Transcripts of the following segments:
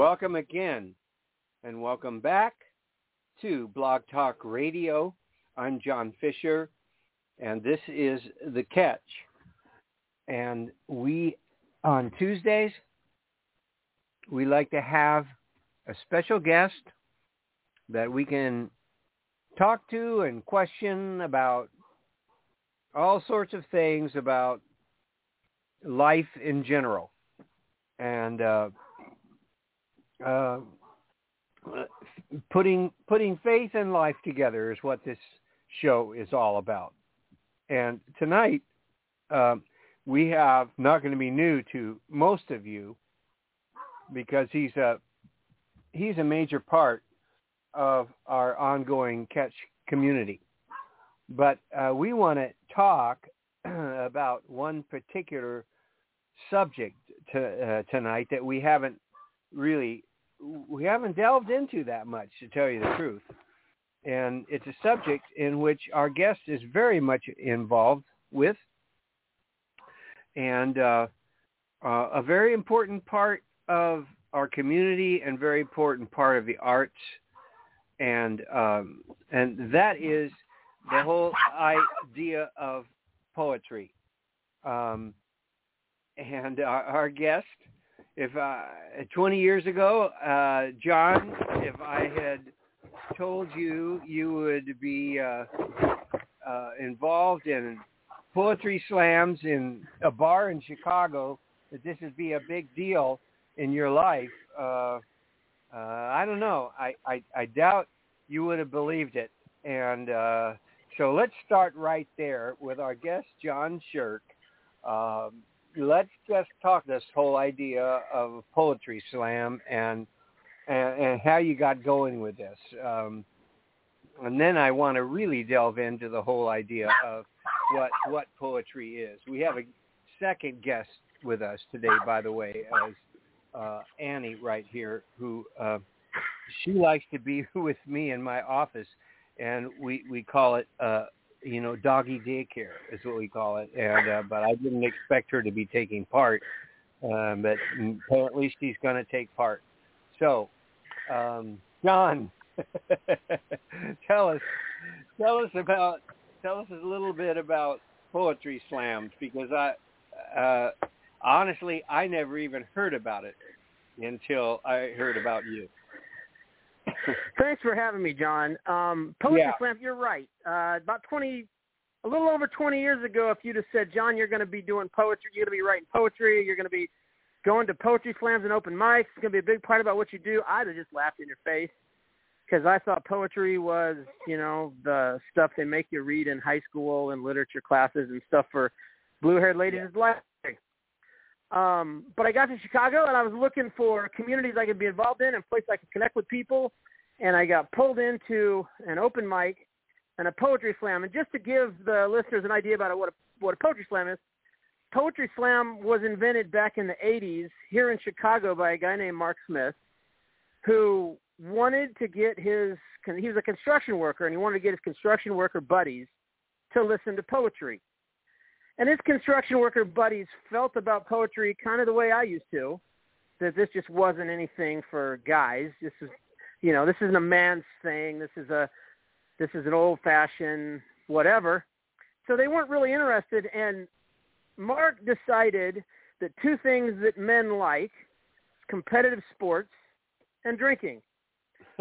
Welcome again and welcome back to Blog Talk Radio. I'm John Fisher and this is The Catch. And we, on Tuesdays, we like to have a special guest that we can talk to and question about all sorts of things about life in general. And uh, uh, putting putting faith and life together is what this show is all about. And tonight um, we have not going to be new to most of you because he's a he's a major part of our ongoing catch community. But uh, we want to talk about one particular subject to, uh, tonight that we haven't really we haven't delved into that much, to tell you the truth. And it's a subject in which our guest is very much involved with, and uh, uh, a very important part of our community and very important part of the arts, and um, and that is the whole idea of poetry. Um, and our, our guest if uh, 20 years ago, uh, John, if I had told you you would be uh, uh, involved in poetry slams in a bar in Chicago, that this would be a big deal in your life, uh, uh, I don't know. I, I, I doubt you would have believed it. And uh, so let's start right there with our guest, John Shirk. Um, let's just talk this whole idea of poetry slam and and, and how you got going with this. Um, and then I want to really delve into the whole idea of what what poetry is. We have a second guest with us today, by the way, as uh, Annie right here, who uh, she likes to be with me in my office, and we we call it uh, you know, doggy daycare is what we call it. And uh, but I didn't expect her to be taking part, um, but apparently she's going to take part. So, um, John, tell us, tell us about, tell us a little bit about poetry slams because I, uh, honestly, I never even heard about it until I heard about you. Thanks for having me, John. Um, Poetry Yeah. Slam, you're right. Uh, about 20, a little over 20 years ago, if you'd have said, John, you're going to be doing poetry, you're going to be writing poetry, you're going to be going to poetry slams and open mics, it's going to be a big part about what you do, I'd have just laughed in your face because I thought poetry was, you know, the stuff they make you read in high school and literature classes and stuff for blue-haired ladies is like. Um, but I got to Chicago and I was looking for communities I could be involved in and places I could connect with people. And I got pulled into an open mic and a poetry slam. And just to give the listeners an idea about what a, what a poetry slam is, poetry slam was invented back in the 80s here in Chicago by a guy named Marc Smith, who wanted to get his he was a construction worker and he wanted to get his construction worker buddies to listen to poetry. And his construction worker buddies felt about poetry kind of the way I used to, that this just wasn't anything for guys. This is, you know, this isn't a man's thing. This is a, this is an old-fashioned whatever. So they weren't really interested. And Marc decided that two things that men like, competitive sports and drinking.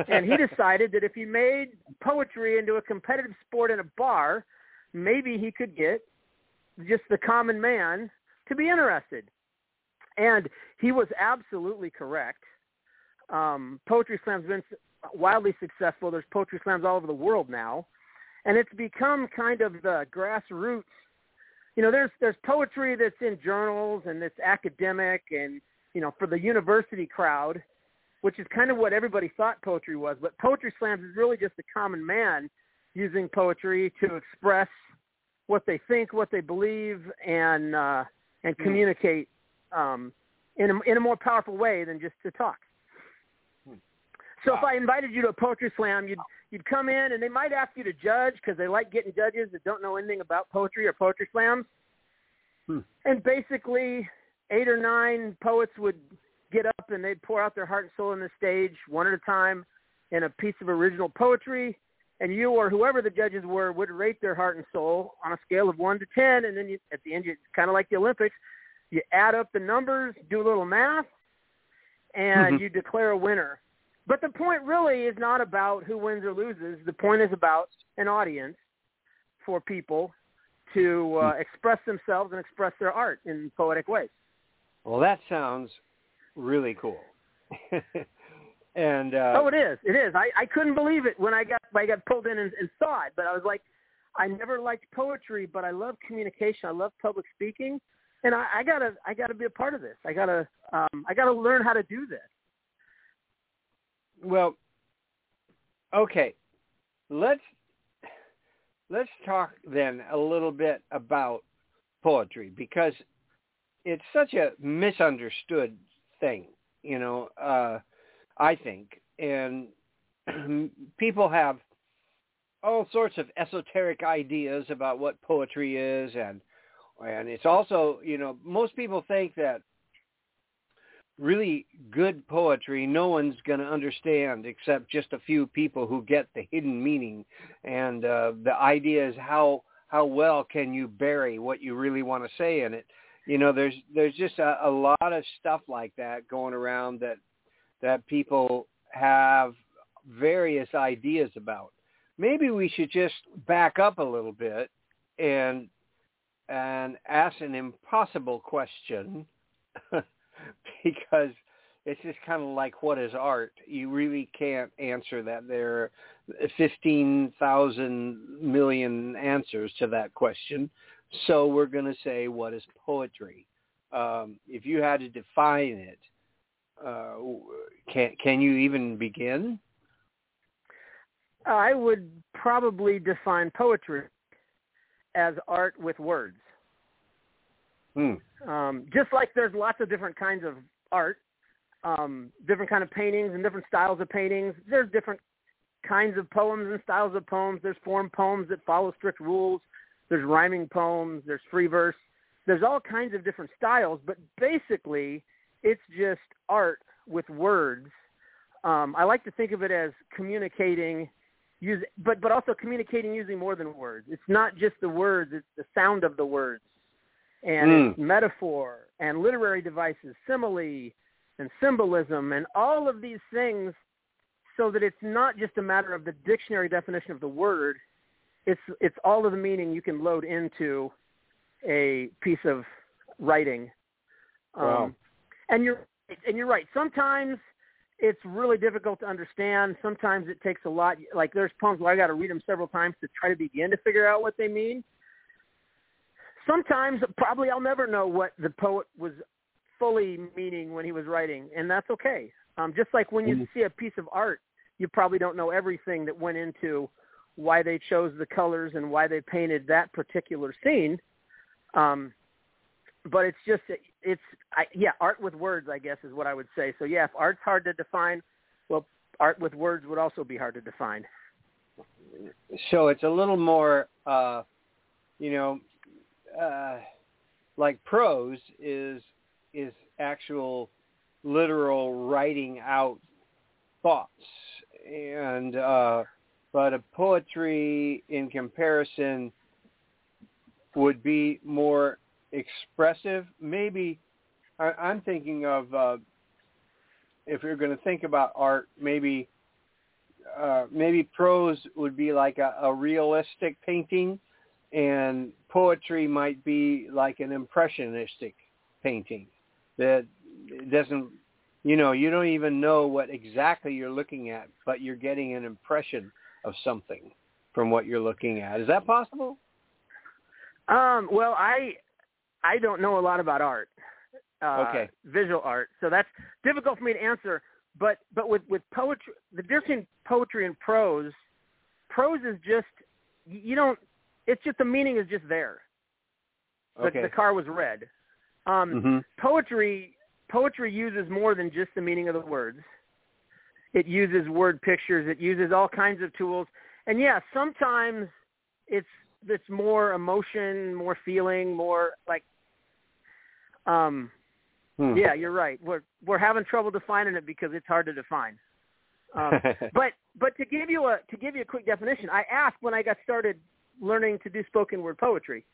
and he decided that if he made poetry into a competitive sport in a bar, maybe he could get just the common man to be interested. And he was absolutely correct. Um, Poetry Slam's been wildly successful. There's poetry slams all over the world now, and it's become kind of the grassroots. You know, there's there's poetry that's in journals and it's academic and you know for the university crowd, which is kind of what everybody thought poetry was. But poetry slams is really just a common man using poetry to express what they think, what they believe, and uh, and Hmm. communicate um, in a, in a more powerful way than just to talk. So if I invited you to a poetry slam, you'd you'd come in and they might ask you to judge because they like getting judges that don't know anything about poetry or poetry slams. Hmm. And basically, eight or nine poets would get up and they'd pour out their heart and soul on the stage one at a time in a piece of original poetry. And you or whoever the judges were would rate their heart and soul on a scale of one to ten. And then you, at the end, you kind of like the Olympics, you add up the numbers, do a little math, and Mhm. you declare a winner. But the point really is not about who wins or loses. The point is about an audience for people to uh, express themselves and express their art in poetic ways. Well, that sounds really cool. and uh, oh, it is. It is. I, I couldn't believe it when I got I got pulled in and, and saw it. But I was like, I never liked poetry, but I love communication. I love public speaking, and I, I gotta I gotta be a part of this. I gotta um, I gotta learn how to do this. Well, okay, let's let's talk then a little bit about poetry because it's such a misunderstood thing, you know. Uh, I think, and people have all sorts of esoteric ideas about what poetry is, and and it's also, you know, most people think that really good poetry no one's going to understand except just a few people who get the hidden meaning. And uh the idea is how how well can you bury what you really want to say in it? You know there's there's just a, a lot of stuff like that going around that that people have various ideas about. Maybe we should just back up a little bit and and ask an impossible question because it's just kind of like what is art. You really can't answer that. There are 15,000 million answers to that question. So we're going to say what is poetry? Um, if you had to define it uh, can can you even begin? I would probably define poetry as art with words. Hmm. Um, just like there's lots of different kinds of art, um, different kind of paintings and different styles of paintings. There's different kinds of poems and styles of poems. There's form poems that follow strict rules. There's rhyming poems. There's free verse. There's all kinds of different styles, but basically it's just art with words. Um, I like to think of it as communicating, use, but but also communicating using more than words. It's not just the words; it's the sound of the words and Mm. it's metaphor and literary devices, simile and symbolism and all of these things so that it's not just a matter of the dictionary definition of the word. It's it's all of the meaning you can load into a piece of writing. Um, Wow. And you're and you're right. Sometimes it's really difficult to understand. Sometimes it takes a lot. Like there's poems where I got to read them several times to try to begin to figure out what they mean sometimes probably I'll never know what the poet was fully meaning when he was writing, and that's okay. Um, just like when you Mhm. see a piece of art, you probably don't know everything that went into why they chose the colors and why they painted that particular scene. Um, but it's just it's I, yeah, art with words, I guess, is what I would say. So yeah, if art's hard to define, well, art with words would also be hard to define. so it's a little more uh you know uh like prose is is actual literal writing out thoughts. And uh but a poetry in comparison would be more expressive. Maybe I, i'm thinking of uh if you're going to think about art maybe uh, maybe prose would be like a, a realistic painting, and poetry might be like an impressionistic painting that doesn't you know, you don't even know what exactly you're looking at, but you're getting an impression of something from what you're looking at. Is that possible? Um, well, I I don't know a lot about art, uh, Okay. visual art, so that's difficult for me to answer. But but with with poetry, the difference between poetry and prose, prose is just you don't. It's just the meaning is just there. The, Okay. the car was red. Um, hmm poetry poetry uses more than just the meaning of the words. It uses word pictures. It uses all kinds of tools. And yeah, sometimes it's it's more emotion, more feeling, more like um Hmm. yeah, you're right. We're we're having trouble defining it because it's hard to define. Um, but but to give you a to give you a quick definition, I asked when I got started learning to do spoken word poetry.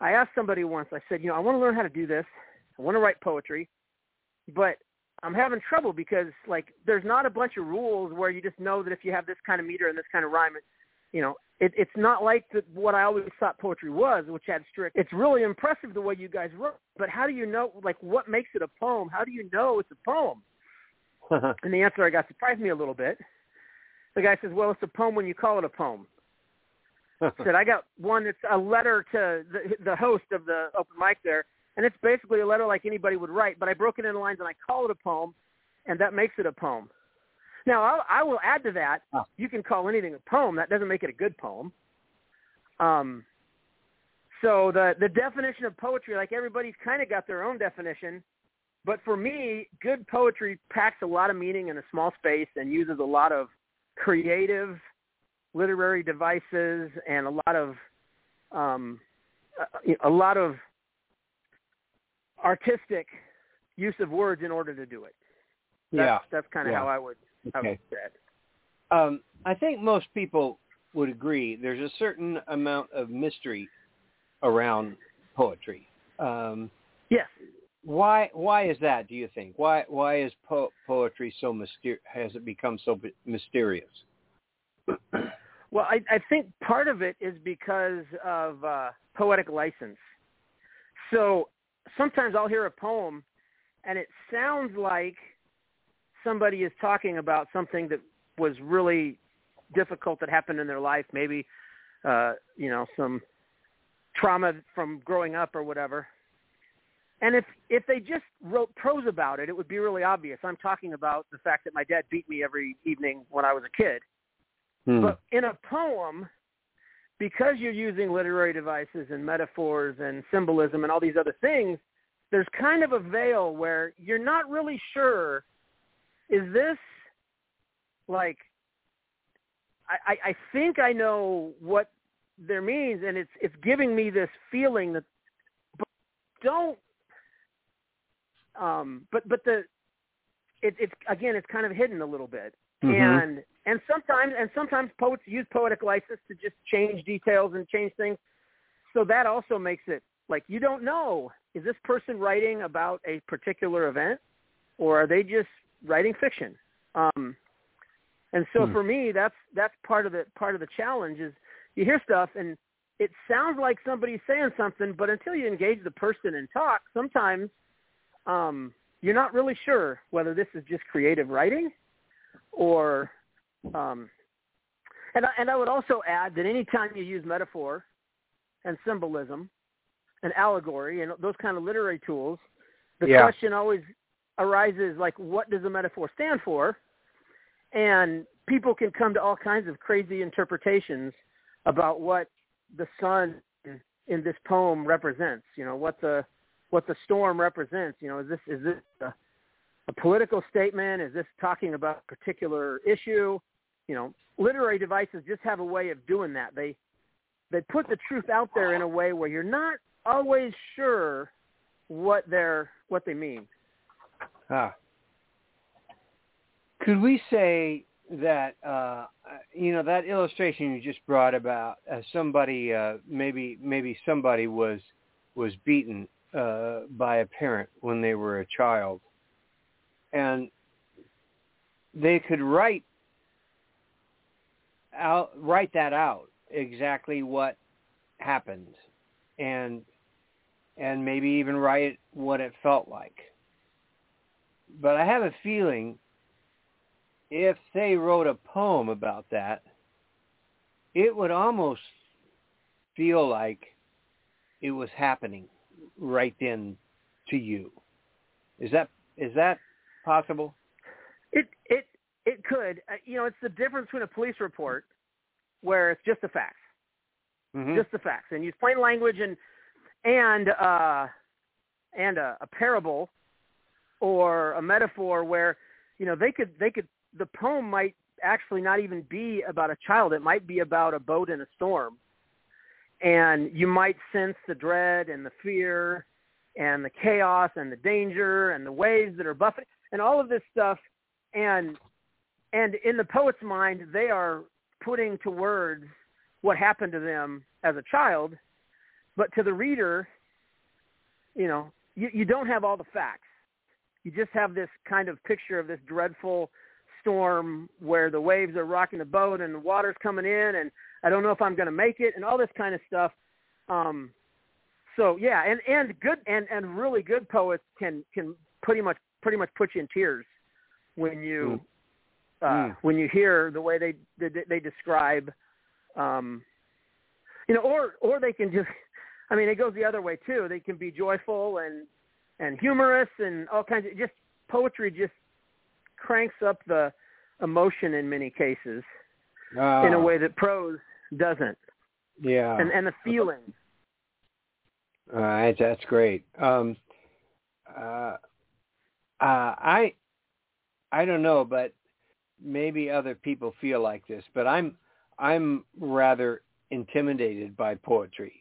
I asked somebody once. I said, you know, I want to learn how to do this. I want to write poetry, but I'm having trouble because like there's not a bunch of rules where you just know that if you have this kind of meter and this kind of rhyme, it, you know, it, it's not like the, what I always thought poetry was, which had strict. It's really impressive the way you guys wrote, but how do you know? Like, what makes it a poem? How do you know it's a poem? And the answer I got surprised me a little bit. The guy says, "Well, it's a poem when you call it a poem." said I got one that's a letter to the, the host of the open mic there, and it's basically a letter like anybody would write, but I broke it into lines and I call it a poem, and that makes it a poem. Now I'll, I will add to that. Oh. You can call anything a poem. That doesn't make it a good poem. Um. So the the definition of poetry, like everybody's kind of got their own definition, but for me, good poetry packs a lot of meaning in a small space and uses a lot of creative literary devices and a lot of um, a, a lot of artistic use of words in order to do it. That's, yeah. that's kind of Yeah. how I would I Okay. would say it. Um, I think most people would agree there's a certain amount of mystery around poetry. Um, Yes. why why is that? Do you think why why is po- poetry so myster- has it become so mysterious? Well, I, I think part of it is because of uh, poetic license. So sometimes I'll hear a poem, and it sounds like somebody is talking about something that was really difficult that happened in their life, maybe uh, you know some trauma from growing up or whatever. And if if they just wrote prose about it, it would be really obvious. I'm talking about the fact that my dad beat me every evening when I was a kid. Hmm. But in a poem, because you're using literary devices and metaphors and symbolism and all these other things, there's kind of a veil where you're not really sure is this like I, I, think I know what there means and it's it's giving me this feeling that but don't um but but the it, it's again it's kind of hidden a little bit Mhm. and and sometimes and sometimes poets use poetic license to just change details and change things so that also makes it like you don't know is this person writing about a particular event or are they just writing fiction um and so Hmm. for me that's that's part of the part of the challenge is you hear stuff and it sounds like somebody's saying something but until you engage the person and talk sometimes um you're not really sure whether this is just creative writing or um and I, and I would also add that anytime you use metaphor and symbolism and allegory and those kind of literary tools, the Yeah. question always arises like what does a metaphor stand for? And people can come to all kinds of crazy interpretations about what the sun in this poem represents, you know, what the what the storm represents, you know, is this is this a, a political statement? Is this talking about a particular issue? You know, literary devices just have a way of doing that. They they put the truth out there in a way where you're not always sure what they're what they mean. Ah. Could we say that uh, you know that illustration you just brought about uh, somebody uh, maybe maybe somebody was was beaten uh, by a parent when they were a child, and they could write out write that out exactly what happened, and and maybe even write what it felt like but I have a feeling if they wrote a poem about that, it would almost feel like it was happening right then to you. Is that is that possible? It it it could. Uh, you know, it's the difference between a police report where it's just the facts, Mm-hmm. just the facts, and use plain language and and uh, and a, a parable or a metaphor where you know they could they could the poem might actually not even be about a child. It might be about a boat in a storm, and you might sense the dread and the fear and the chaos and the danger and the waves that are buffeting and all of this stuff and and in the poet's mind they are putting to words what happened to them as a child. But to the reader you know you, you don't have all the facts. You just have this kind of picture of this dreadful storm where the waves are rocking the boat and the water's coming in and I don't know if I'm going to make it and all this kind of stuff. Um so yeah and and good and and really good poets can can pretty much pretty much put you in tears when you uh Mm. when you hear the way they they, they describe um you know or or they can just i mean it goes the other way too they can be joyful and and humorous and all kinds of just poetry just cranks up the emotion in many cases in a Ah, way that prose doesn't Yeah. and and the feeling All right, that's great. Um, uh, uh, I, I don't know, but maybe other people feel like this, but I'm, I'm rather intimidated by poetry.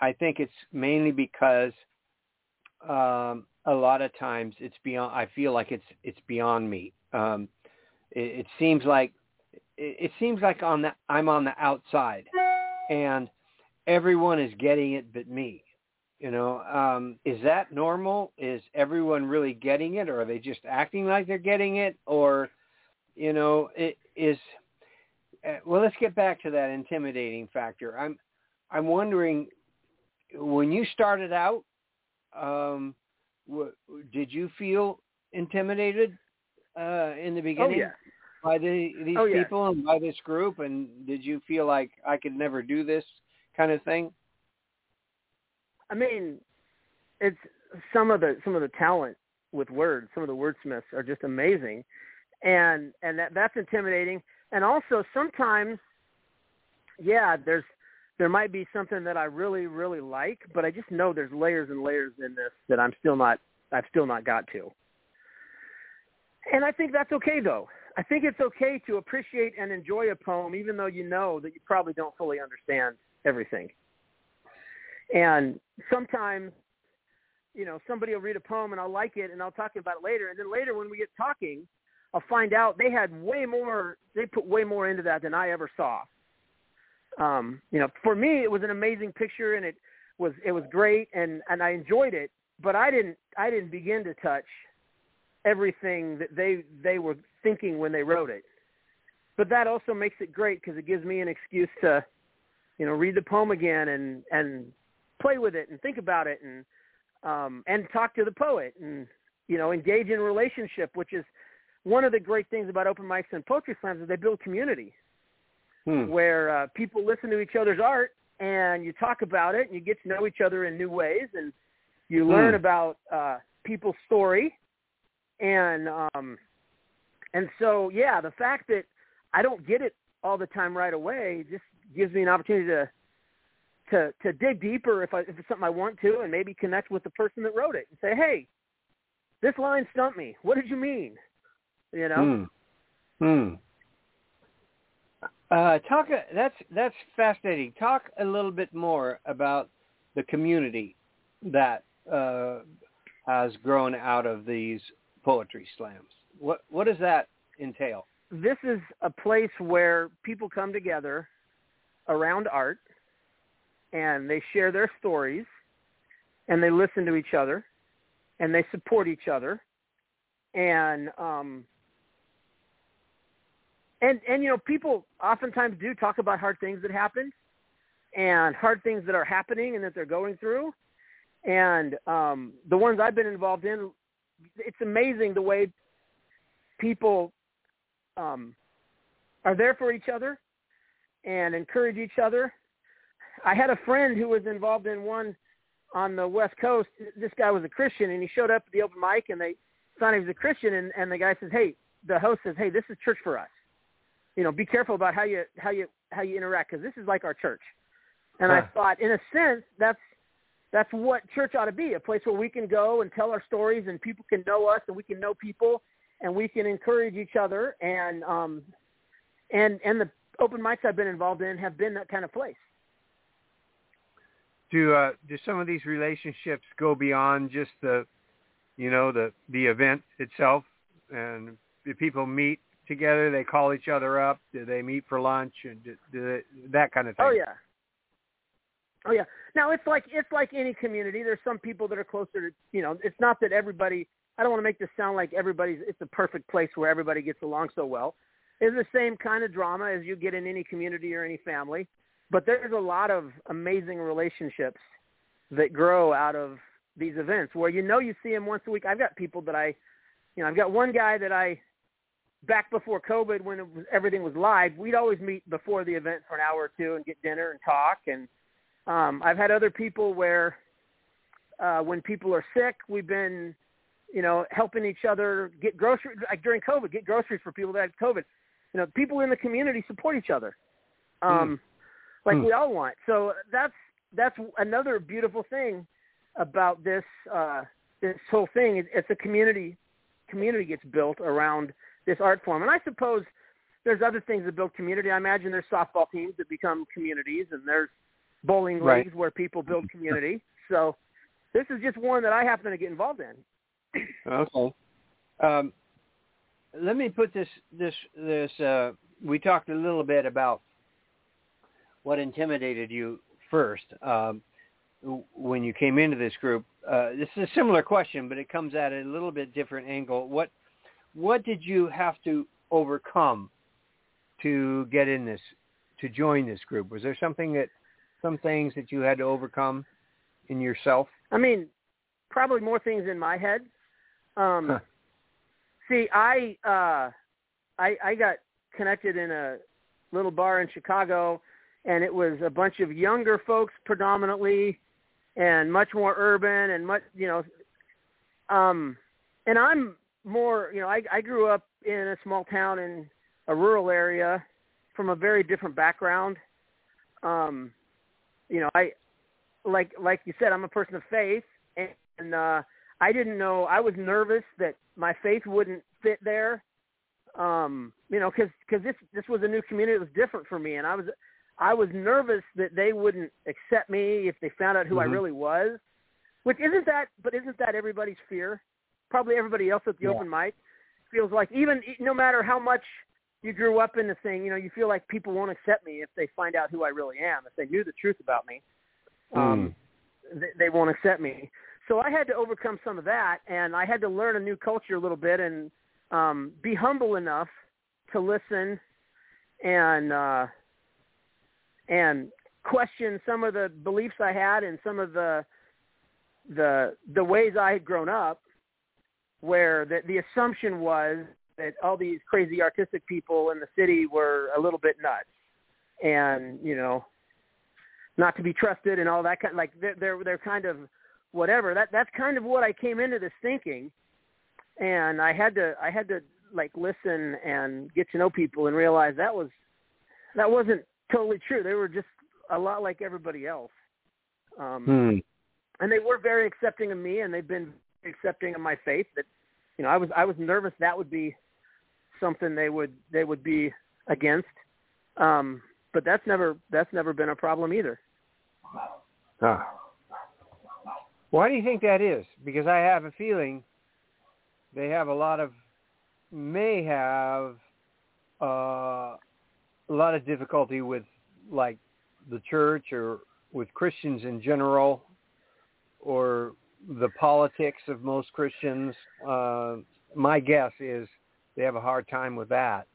I think it's mainly because um, a lot of times it's beyond. I feel like it's it's beyond me. Um, it, it seems like it, seems like on the I'm on the outside, and everyone is getting it but me. You know, um, is that normal? Is everyone really getting it, or are they just acting like they're getting it, or, you know, it is? Uh, well, let's get back to that intimidating factor. I'm, I'm wondering, when you started out, um, w- did you feel intimidated uh, in the oh beginning yeah by the, these Oh, yeah. people and by this group? And did you feel like I could never do this kind of thing? I mean, it's some of the some of the talent with words. Some of the wordsmiths are just amazing, and and that that's intimidating. And also sometimes, yeah, there's there might be something that I really really like, but I just know there's layers and layers in this that I'm still not I've still not got to. And I think that's okay though. I think it's okay to appreciate and enjoy a poem even though you know that you probably don't fully understand everything. And sometimes, you know, somebody will read a poem and I'll like it and I'll talk about it later. And then later when we get talking, I'll find out they had way more, they put way more into that than I ever saw. Um, you know, for me, it was an amazing picture and it was, it was great and, and I enjoyed it, but I didn't, I didn't begin to touch everything that they, they were thinking when they wrote it. But that also makes it great because it gives me an excuse to, you know, read the poem again and, and play with it and think about it and um and talk to the poet and you know engage in relationship which is one of the great things about open mics and poetry slams is they build community Hmm. where uh, people listen to each other's art and you talk about it and you get to know each other in new ways and you learn Hmm. about uh people's story and um and so yeah the fact that I don't get it all the time right away just gives me an opportunity to to to dig deeper if I if it's something I want to, and maybe connect with the person that wrote it and say, hey, this line stumped me. What did you mean? You know? Hmm. Hmm. Uh, talk. That's that's fascinating. Talk a little bit more about the community that uh, has grown out of these poetry slams. What what does that entail? This is a place where people come together around art, and they share their stories, and they listen to each other, and they support each other, and um, and and you know people oftentimes do talk about hard things that happened and hard things that are happening and that they're going through and um the ones I've been involved in it's amazing the way people um, are there for each other and encourage each other. I had a friend who was involved in one on the West Coast. This guy was a Christian, and he showed up at the open mic, and they thought he was a Christian, and, and the guy says, "Hey," the host says, "Hey, this is church for us. You know, be careful about how you how you how you interact because this is like our church." And Huh. I thought, in a sense, that's that's what church ought to be a place where we can go and tell our stories and people can know us and we can know people and we can encourage each other and um and and the open mics I've been involved in have been that kind of place. Do uh, do some of these relationships go beyond just the, you know, the the event itself, and do people meet together? They call each other up. Do they meet for lunch and do, do they, that kind of thing? Oh yeah. Oh yeah. Now it's like it's like any community. There's some people that are closer to you know. It's not that everybody. I don't want to make this sound like everybody's. It's a perfect place where everybody gets along so well. It's the same kind of drama as you get in any community or any family. But there's a lot of amazing relationships that grow out of these events where you know you see them once a week. I've got people that I, you know, I've got one guy that I, back before COVID when it was, everything was live, we'd always meet before the event for an hour or two and get dinner and talk. And um, I've had other people where uh, when people are sick, we've been, you know, helping each other get groceries, like during COVID, get groceries for people that had COVID. You know, people in the community support each other. Um, like Hmm. we all want. So that's that's another beautiful thing about this uh, this whole thing. It's a community community gets built around this art form, and I suppose there's other things that build community. I imagine there's softball teams that become communities, and there's bowling Right. leagues where people build community. So this is just one that I happen to get involved in. Okay. Um, let me put this this this. Uh, we talked a little bit about what intimidated you first um, when you came into this group. Uh, this is a similar question, but it comes at a little bit different angle. What what did you have to overcome to get in this to join this group? Was there something that some things that you had to overcome in yourself? I mean, probably more things in my head. Um, Huh. See, I uh, I I got connected in a little bar in Chicago, and it was a bunch of younger folks predominantly, and much more urban and much you know. Um, and I'm more you know I I grew up in a small town in a rural area from a very different background. Um, you know, I like like you said, I'm a person of faith, and, uh, I didn't know. I was nervous that my faith wouldn't fit there. Um, you know, because because this this was a new community. It was different for me, and I was I was nervous that they wouldn't accept me if they found out who I Mhm. really was. Which isn't that, but isn't that everybody's fear? Probably everybody else at the Yeah. open mic feels like even no matter how much you grew up in the thing, you know, you feel like people won't accept me if they find out who I really am. If they knew the truth about me, um, they, they won't accept me. So I had to overcome some of that, and I had to learn a new culture a little bit and um, be humble enough to listen and uh, and question some of the beliefs I had and some of the the the ways I had grown up, where the, the assumption was that all these crazy artistic people in the city were a little bit nuts, and you know, not to be trusted and all that kind. Like they're they're, they're kind of whatever. That that's kind of what I came into this thinking, and I had to I had to like listen and get to know people and realize that was that wasn't totally true. They were just a lot like everybody else. Um, Hmm. and they were very accepting of me and they've been accepting of my faith that you know I was I was nervous that would be something they would they would be against um but that's never that's never been a problem either Ah. Why do you think that is? Because I have a feeling they have a lot of may have uh, a lot of difficulty with like the church or with Christians in general or the politics of most Christians. Uh, my guess is they have a hard time with that.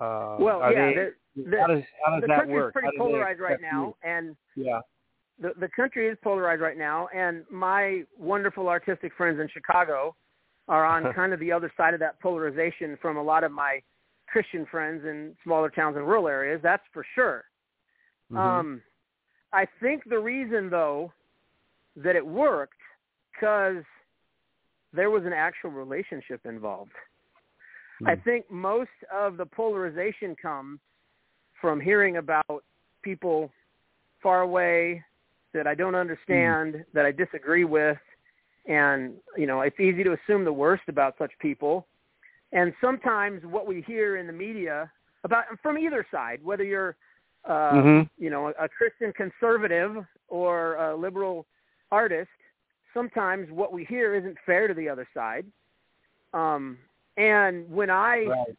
Uh, well yeah they- the, how does how does the that work? pretty How do they polarized right accept you? now and Yeah. the the country is polarized right now and my wonderful artistic friends in Chicago are on kind of the other side of that polarization from a lot of my Christian friends in smaller towns and rural areas. That's for sure. Mhm. Um, I think the reason though that it worked because there was an actual relationship involved. I Hmm. think most of the polarization comes from hearing about people far away that I don't understand, that I disagree with, and you know, it's easy to assume the worst about such people. And sometimes what we hear in the media about from either side, whether you're uh, Mhm. you know, a Christian conservative or a liberal artist, sometimes what we hear isn't fair to the other side. Um, and when I Right.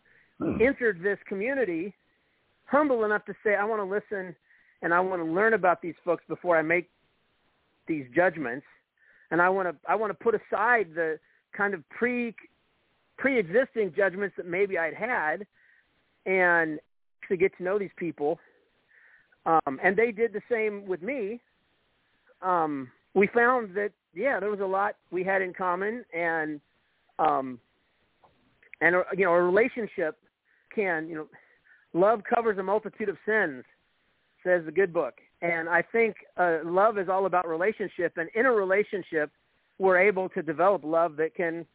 entered this community, humble enough to say, I want to listen and I want to learn about these folks before I make these judgments, and I want to I want to put aside the kind of pre pre-existing judgments that maybe I'd had, and to get to know these people. Um, and they did the same with me. Um, we found that yeah, there was a lot we had in common, and um, and uh, you know, a relationship can you know, love covers a multitude of sins, says the good book. And I think uh, love is all about relationship, and in a relationship, we're able to develop love that can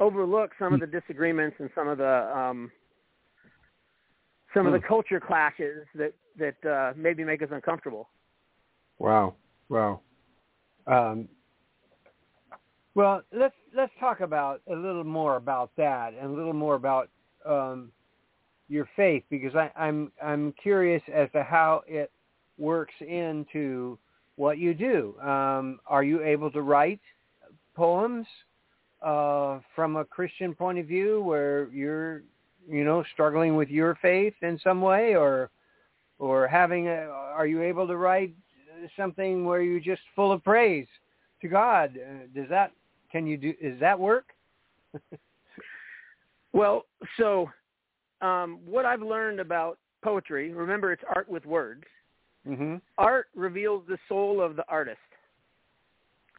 overlook some of the disagreements and some of the um, some of the culture clashes that that uh, maybe make us uncomfortable. Wow. Wow. Um, well, let's let's talk about a little more about that and a little more about um, your faith because I, I'm I'm curious as to how it works into what you do. Um, are you able to write poems uh, from a Christian point of view, where you're you know struggling with your faith in some way, or or having a, are you able to write something where you're just full of praise to God? Uh, does that can you do? Does that work? Well, so um, what I've learned about poetry, remember it's art with words. hmm Art reveals the soul of the artist.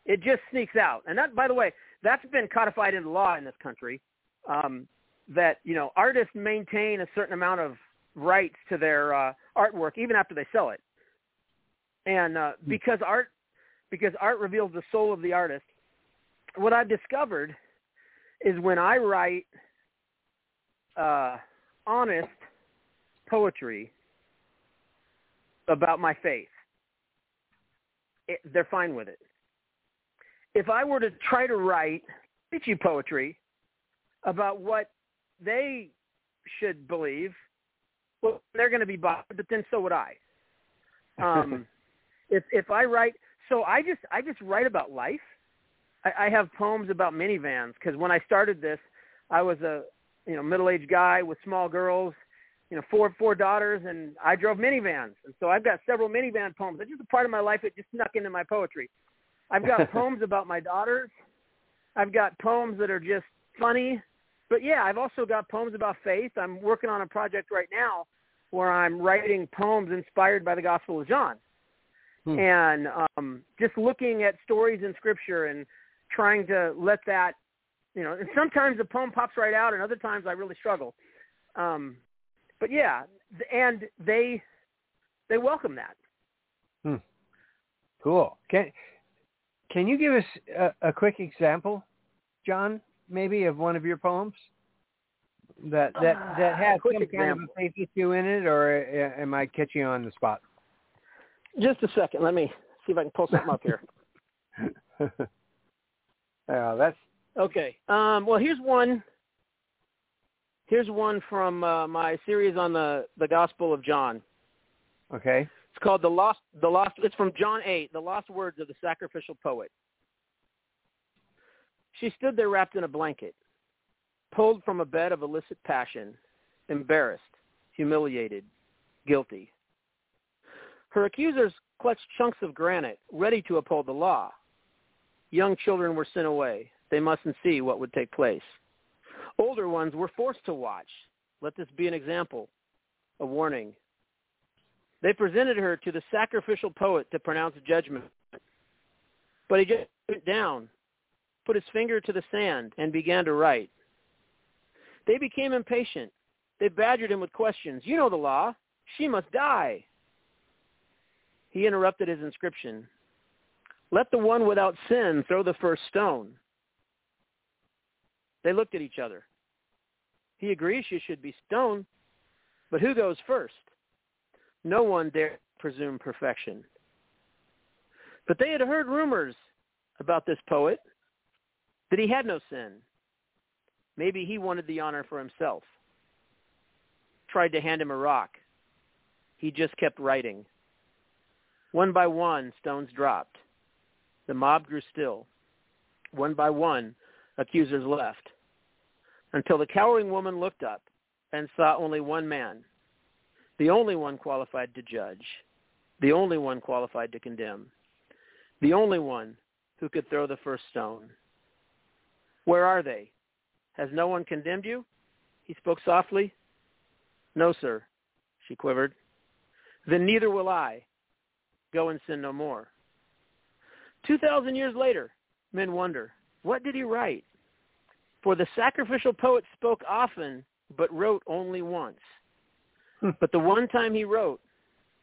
It just sneaks out, and that, by the way, that's been codified into law in this country. Um, that you know, artists maintain a certain amount of rights to their uh, artwork even after they sell it, and uh, because art, because art reveals the soul of the artist. What I've discovered is when I write uh, honest poetry about my faith, it, they're fine with it. If I were to try to write preachy poetry about what they should believe, well, they're going to be bothered, but then so would I. Um, if if I write, so I just I just write about life. I, I have poems about minivans because when I started this, I was a you know middle-aged guy with small girls, you know four four daughters, and I drove minivans, and so I've got several minivan poems. It's just a part of my life that just snuck into my poetry. I've got poems about my daughters. I've got poems that are just funny, but yeah, I've also got poems about faith. I'm working on a project right now where I'm writing poems inspired by the Gospel of John, Hmm. and um, just looking at stories in Scripture and trying to let that, you know. And sometimes the poem pops right out, and other times I really struggle. Um, but yeah, and they they welcome that. Cool. Can can you give us a, a quick example, John, maybe of one of your poems that that that Uh, has quick some kind of a faith issue in it, or uh, am I catching you on the spot? Just a second, let me see if I can pull something up here. yeah, that's Okay. Um, well, here's one. Here's one from uh, my series on the the Gospel of John. okay. It's called the lost the lost. It's from John eight, the lost words of the sacrificial poet. She stood there wrapped in a blanket, pulled from a bed of illicit passion, embarrassed, humiliated, guilty. Her accusers clutched chunks of granite, ready to uphold the law. Young children were sent away. They mustn't see what would take place. Older ones were forced to watch. Let this be an example, a warning. They presented her to the sacrificial poet to pronounce judgment. But he just went down, put his finger to the sand and began to write. They became impatient. They badgered him with questions. You know the law. She must die. He interrupted his inscription. Let the one without sin throw the first stone. They looked at each other. He agrees she should be stoned, but who goes first? No one dared presume perfection. But they had heard rumors about this poet, that he had no sin. Maybe he wanted the honor for himself. Tried to hand him a rock. He just kept writing. One by one, stones dropped. The mob grew still. One by one, accusers left, until the cowering woman looked up and saw only one man, the only one qualified to judge, the only one qualified to condemn, the only one who could throw the first stone. Where are they? Has no one condemned you? He spoke softly. No, sir, she quivered. Then neither will I. Go and sin no more. Two thousand years later, men wonder, what did he write? For the sacrificial poet spoke often, but wrote only once. But the one time he wrote,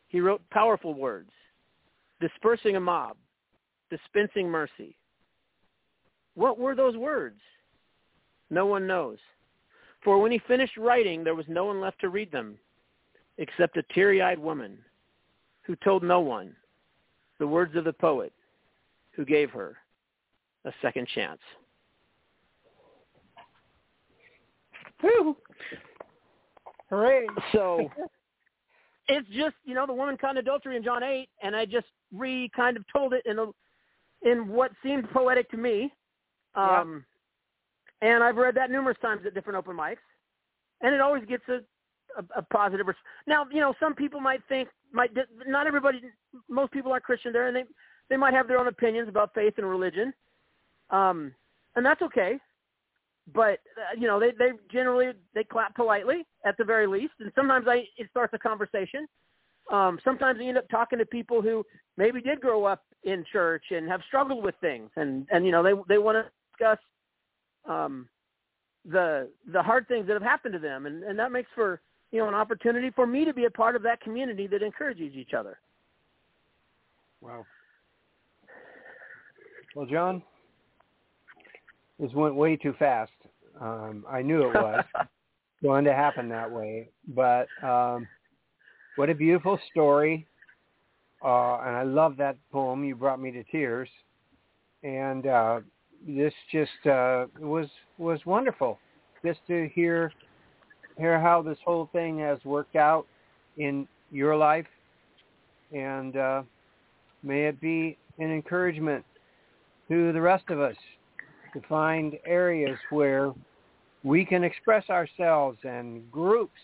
he wrote powerful words, dispersing a mob, dispensing mercy. What were those words? No one knows. For when he finished writing, there was no one left to read them, except a teary-eyed woman who told no one the words of the poet who gave her a second chance. Hooray. So it's just, you know, the woman caught in adultery in John 8, and I just re kind of told it in a, in what seemed poetic to me. Um, yeah. And I've read that numerous times at different open mics, and it always gets a, a, a positive. Res- now, you know, some people might think, might not everybody, most people aren't Christian there, and they they might have their own opinions about faith and religion, um, and that's okay. But uh, you know, they they generally they clap politely at the very least, and sometimes I it starts a conversation. Um, sometimes you end up talking to people who maybe did grow up in church and have struggled with things, and and you know they they want to discuss um, the the hard things that have happened to them, and and that makes for you know an opportunity for me to be a part of that community that encourages each other. Wow. Well, John, this went way too fast. Um, I knew it was going to happen that way, but um, what a beautiful story. Uh, and I love that poem. You brought me to tears. And uh, this just uh, was was wonderful, just to hear hear how this whole thing has worked out in your life, and uh, may it be an encouragement to the rest of us to find areas where we can express ourselves and groups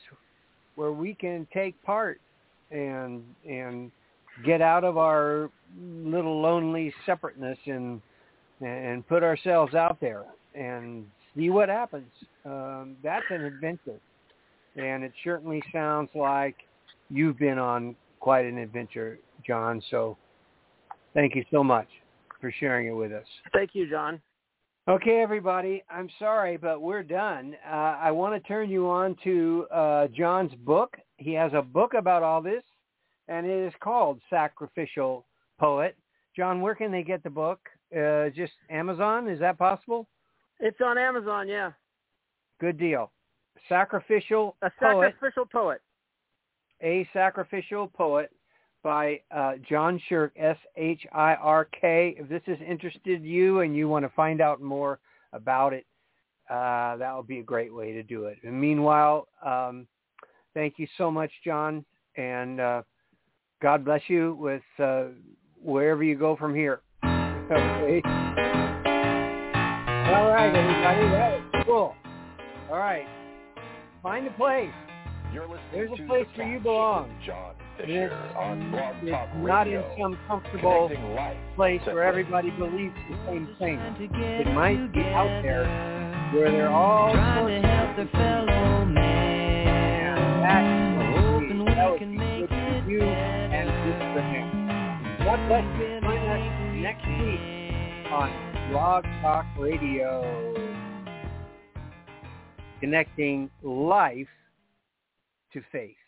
where we can take part and and get out of our little lonely separateness and and put ourselves out there and see what happens. Um, that's an adventure, and it certainly sounds like you've been on quite an adventure, John. So, thank you so much for sharing it with us. Thank you, John. Okay, everybody. I'm sorry, but we're done. Uh, I want to turn you on to uh, John's book. He has a book about all this, and it is called Sacrificial Poet. John, where can they get the book? Uh, just Amazon? Is that possible? It's on Amazon, yeah. Good deal. Sacrificial A Poet. Sacrificial Poet. A Sacrificial Poet by uh, John Shirk, S-H-I-R-K. If this has interested you and you want to find out more about it, uh, that would be a great way to do it. And meanwhile, um, thank you so much, John, and uh, God bless you with uh, wherever you go from here. okay. All right, everybody. That was cool. All right. Find a place. There's a place where you belong. John Fischer it's, on Blog Talk it's not in some comfortable place where everybody believes the same thing. It might be out there where they're all trying to help their fellow man. Hoping we can make it you and good for him. God bless you. Join us next week on Blog Talk Radio, connecting life to faith.